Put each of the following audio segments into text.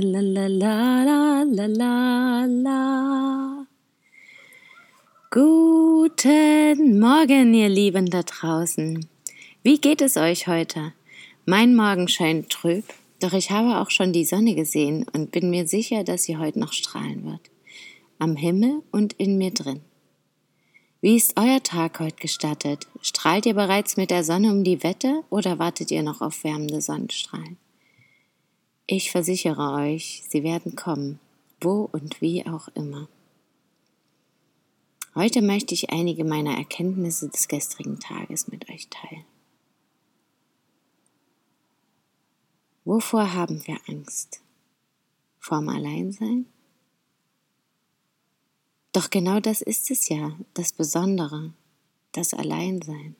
la la la la la la la Guten Morgen, ihr Lieben da draußen. Wie geht es euch heute? Mein Morgen scheint trüb, doch ich habe auch schon die Sonne gesehen und bin mir sicher, dass sie heute noch strahlen wird. Am Himmel und in mir drin. Wie ist euer Tag heute gestattet? Strahlt ihr bereits mit der Sonne um die Wette oder wartet ihr noch auf wärmende Sonnenstrahlen? Ich versichere euch, sie werden kommen, wo und wie auch immer. Heute möchte ich einige meiner Erkenntnisse des gestrigen Tages mit euch teilen. Wovor haben wir Angst? Vorm Alleinsein? Doch genau das ist es ja, das Besondere, das Alleinsein.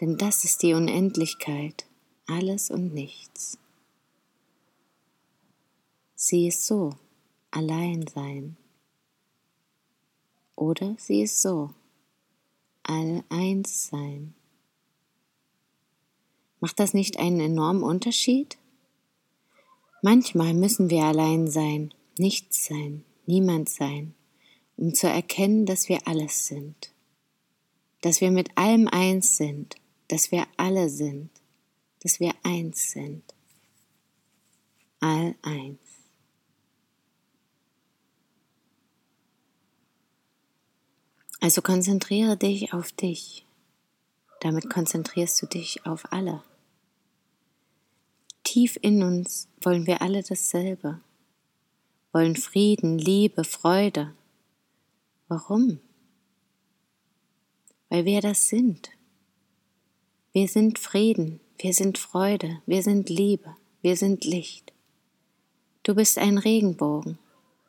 Denn das ist die Unendlichkeit, alles und nichts. Sie ist so, allein sein. Oder sie ist so, all eins sein. Macht das nicht einen enormen Unterschied? Manchmal müssen wir allein sein, nichts sein, niemand sein, um zu erkennen, dass wir alles sind, dass wir mit allem eins sind, dass wir alle sind, dass wir eins sind, all eins. Also konzentriere dich auf dich. Damit konzentrierst du dich auf alle. Tief in uns wollen wir alle dasselbe, wollen Frieden, Liebe, Freude. Warum? Weil wir das sind. Wir sind Frieden, wir sind Freude, wir sind Liebe, wir sind Licht. Du bist ein Regenbogen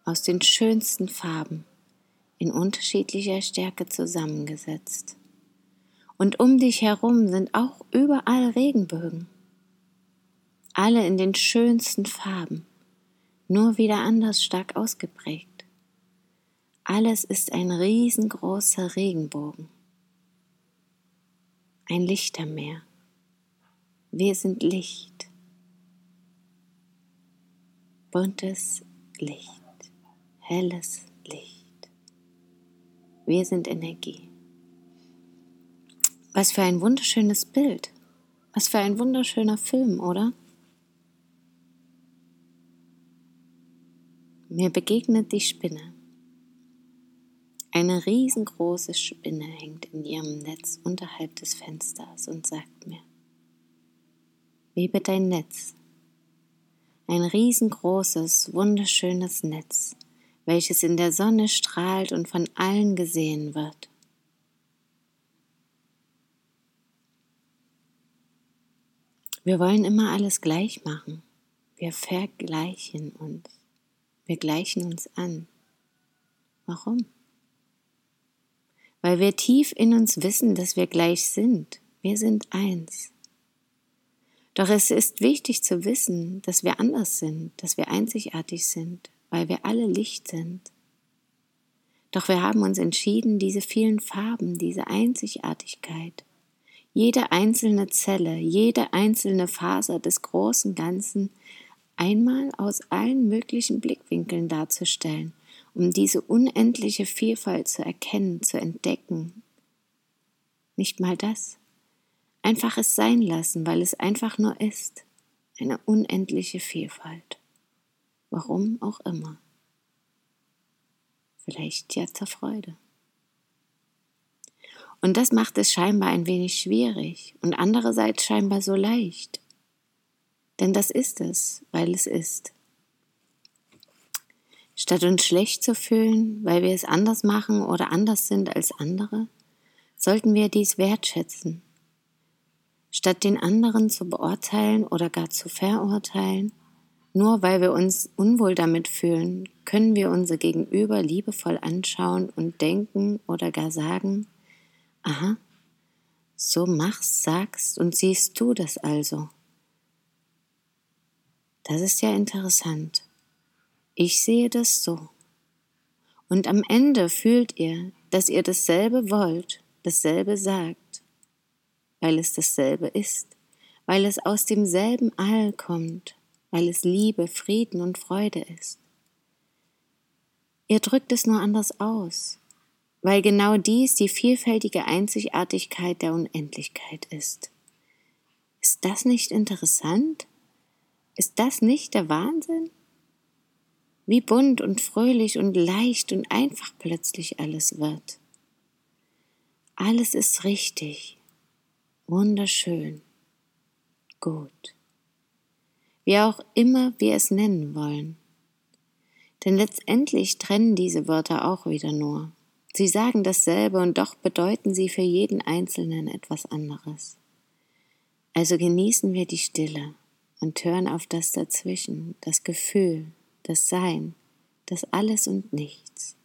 aus den schönsten Farben in unterschiedlicher Stärke zusammengesetzt. Und um dich herum sind auch überall Regenbögen. Alle in den schönsten Farben, nur wieder anders stark ausgeprägt. Alles ist ein riesengroßer Regenbogen. Ein Lichtermeer. Wir sind Licht. Buntes Licht. Helles Licht. Wir sind Energie. Was für ein wunderschönes Bild. Was für ein wunderschöner Film, oder? Mir begegnet die Spinne. Eine riesengroße Spinne hängt in ihrem Netz unterhalb des Fensters und sagt mir, Webe dein Netz. Ein riesengroßes, wunderschönes Netz, welches in der Sonne strahlt und von allen gesehen wird. Wir wollen immer alles gleich machen. Wir vergleichen uns. Wir gleichen uns an. Warum? Weil wir tief in uns wissen, dass wir gleich sind. Wir sind eins. Doch es ist wichtig zu wissen, dass wir anders sind, dass wir einzigartig sind, weil wir alle Licht sind. Doch wir haben uns entschieden, diese vielen Farben, diese Einzigartigkeit, jede einzelne Zelle, jede einzelne Faser des großen Ganzen einmal aus allen möglichen Blickwinkeln darzustellen, um diese unendliche Vielfalt zu erkennen, zu entdecken. Nicht mal das. Einfach es sein lassen, weil es einfach nur ist. Eine unendliche Vielfalt. Warum auch immer. Vielleicht ja zur Freude. Und das macht es scheinbar ein wenig schwierig und andererseits scheinbar so leicht. Denn das ist es, weil es ist. Statt uns schlecht zu fühlen, weil wir es anders machen oder anders sind als andere, sollten wir dies wertschätzen. Statt den anderen zu beurteilen oder gar zu verurteilen, Nur weil wir uns unwohl damit fühlen, können wir unser Gegenüber liebevoll anschauen und denken oder gar sagen, aha, so machst, sagst und siehst du das also. Das ist ja interessant. Ich sehe das so. Und am Ende fühlt ihr, dass ihr dasselbe wollt, dasselbe sagt, weil es dasselbe ist, weil es aus demselben All kommt, weil es Liebe, Frieden und Freude ist. Ihr drückt es nur anders aus, weil genau dies die vielfältige Einzigartigkeit der Unendlichkeit ist. Ist das nicht interessant? Ist das nicht der Wahnsinn? Wie bunt und fröhlich und leicht und einfach plötzlich alles wird. Alles ist richtig, wunderschön, gut. Wie auch immer wir es nennen wollen. Denn letztendlich trennen diese Wörter auch wieder nur. Sie sagen dasselbe und doch bedeuten sie für jeden Einzelnen etwas anderes. Also genießen wir die Stille und hören auf das Dazwischen, das Gefühl, das Sein, das Alles und Nichts.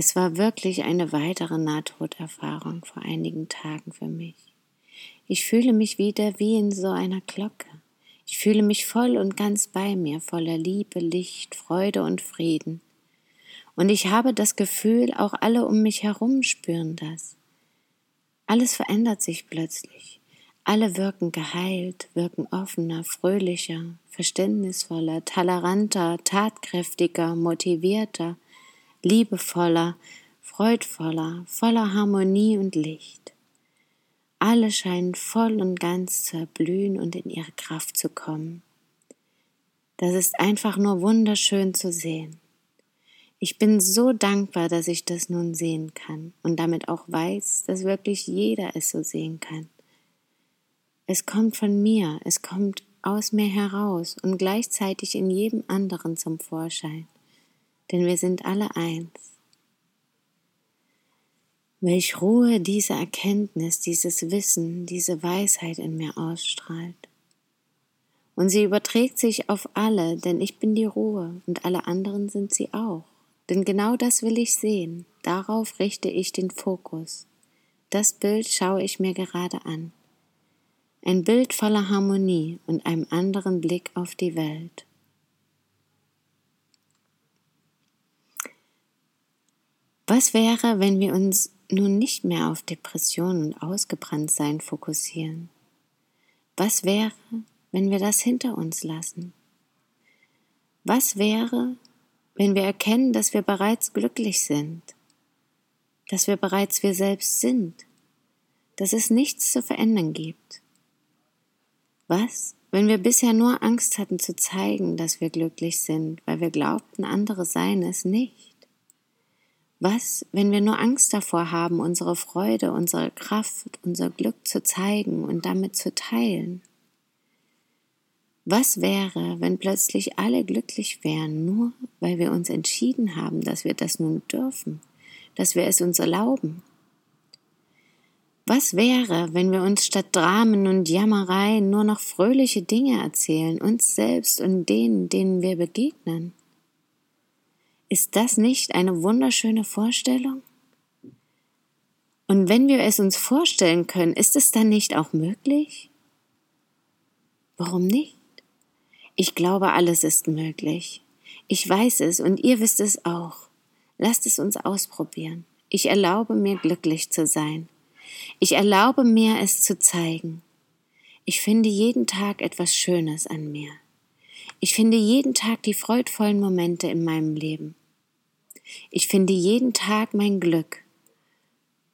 Es war wirklich eine weitere Nahtoderfahrung vor einigen Tagen für mich. Ich fühle mich wieder wie in so einer Glocke. Ich fühle mich voll und ganz bei mir, voller Liebe, Licht, Freude und Frieden. Und ich habe das Gefühl, auch alle um mich herum spüren das. Alles verändert sich plötzlich. Alle wirken geheilt, wirken offener, fröhlicher, verständnisvoller, toleranter, tatkräftiger, motivierter, liebevoller, freudvoller, voller Harmonie und Licht. Alle scheinen voll und ganz zu erblühen und in ihre Kraft zu kommen. Das ist einfach nur wunderschön zu sehen. Ich bin so dankbar, dass ich das nun sehen kann und damit auch weiß, dass wirklich jeder es so sehen kann. Es kommt von mir, es kommt aus mir heraus und gleichzeitig in jedem anderen zum Vorschein denn wir sind alle eins. Welch Ruhe diese Erkenntnis, dieses Wissen, diese Weisheit in mir ausstrahlt. Und sie überträgt sich auf alle, denn ich bin die Ruhe und alle anderen sind sie auch. Denn genau das will ich sehen, darauf richte ich den Fokus. Das Bild schaue ich mir gerade an. Ein Bild voller Harmonie und einem anderen Blick auf die Welt. Was wäre, wenn wir uns nun nicht mehr auf Depression und Ausgebranntsein fokussieren? Was wäre, wenn wir das hinter uns lassen? Was wäre, wenn wir erkennen, dass wir bereits glücklich sind, dass wir bereits wir selbst sind, dass es nichts zu verändern gibt? Was, wenn wir bisher nur Angst hatten zu zeigen, dass wir glücklich sind, weil wir glaubten, andere seien es nicht? Was, wenn wir nur Angst davor haben, unsere Freude, unsere Kraft, unser Glück zu zeigen und damit zu teilen? Was wäre, wenn plötzlich alle glücklich wären, nur weil wir uns entschieden haben, dass wir das nun dürfen, dass wir es uns erlauben? Was wäre, wenn wir uns statt Dramen und Jammereien nur noch fröhliche Dinge erzählen, uns selbst und denen, denen wir begegnen? Ist das nicht eine wunderschöne Vorstellung? Und wenn wir es uns vorstellen können, ist es dann nicht auch möglich? Warum nicht? Ich glaube, alles ist möglich. Ich weiß es und ihr wisst es auch. Lasst es uns ausprobieren. Ich erlaube mir glücklich zu sein. Ich erlaube mir es zu zeigen. Ich finde jeden Tag etwas Schönes an mir. Ich finde jeden Tag die freudvollen Momente in meinem Leben. Ich finde jeden Tag mein Glück.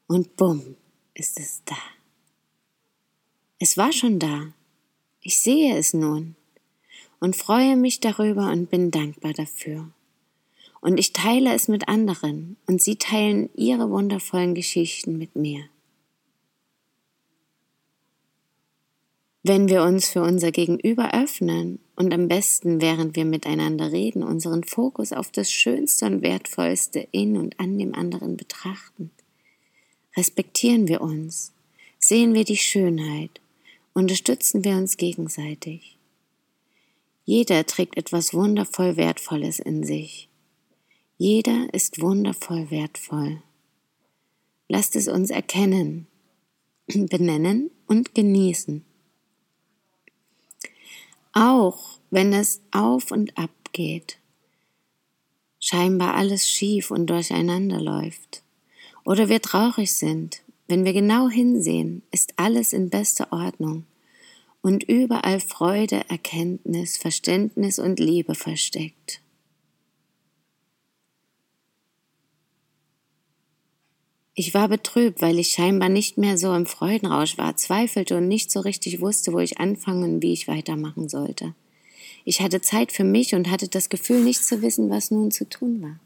Und bumm, ist es da. Es war schon da. Ich sehe es nun und freue mich darüber und bin dankbar dafür. Und ich teile es mit anderen und sie teilen ihre wundervollen Geschichten mit mir. Wenn wir uns für unser Gegenüber öffnen und am besten, während wir miteinander reden, unseren Fokus auf das Schönste und Wertvollste in und an dem anderen betrachten. Respektieren wir uns, sehen wir die Schönheit, unterstützen wir uns gegenseitig. Jeder trägt etwas wundervoll Wertvolles in sich. Jeder ist wundervoll wertvoll. Lasst es uns erkennen, benennen und genießen. Auch wenn es auf und ab geht, scheinbar alles schief und durcheinander läuft, oder wir traurig sind, wenn wir genau hinsehen, ist alles in bester Ordnung und überall Freude, Erkenntnis, Verständnis und Liebe versteckt. Ich war betrübt, weil ich scheinbar nicht mehr so im Freudenrausch war, zweifelte und nicht so richtig wusste, wo ich anfangen und wie ich weitermachen sollte. Ich hatte Zeit für mich und hatte das Gefühl, nicht zu wissen, was nun zu tun war.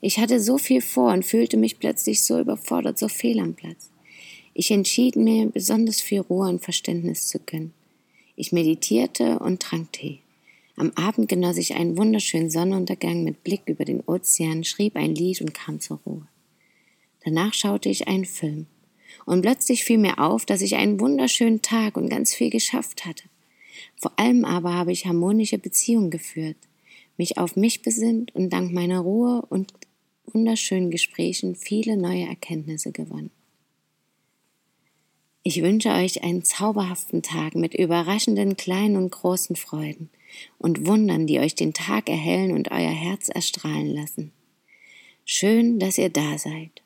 Ich hatte so viel vor und fühlte mich plötzlich so überfordert, so fehl am Platz. Ich entschied mir, besonders viel Ruhe und Verständnis zu gönnen. Ich meditierte und trank Tee. Am Abend genoss ich einen wunderschönen Sonnenuntergang mit Blick über den Ozean, schrieb ein Lied und kam zur Ruhe. Danach schaute ich einen Film. Und plötzlich fiel mir auf, dass ich einen wunderschönen Tag und ganz viel geschafft hatte. Vor allem aber habe ich harmonische Beziehungen geführt, mich auf mich besinnt und dank meiner Ruhe und wunderschönen Gesprächen viele neue Erkenntnisse gewonnen. Ich wünsche euch einen zauberhaften Tag mit überraschenden kleinen und großen Freuden und Wundern, die euch den Tag erhellen und euer Herz erstrahlen lassen. Schön, dass ihr da seid.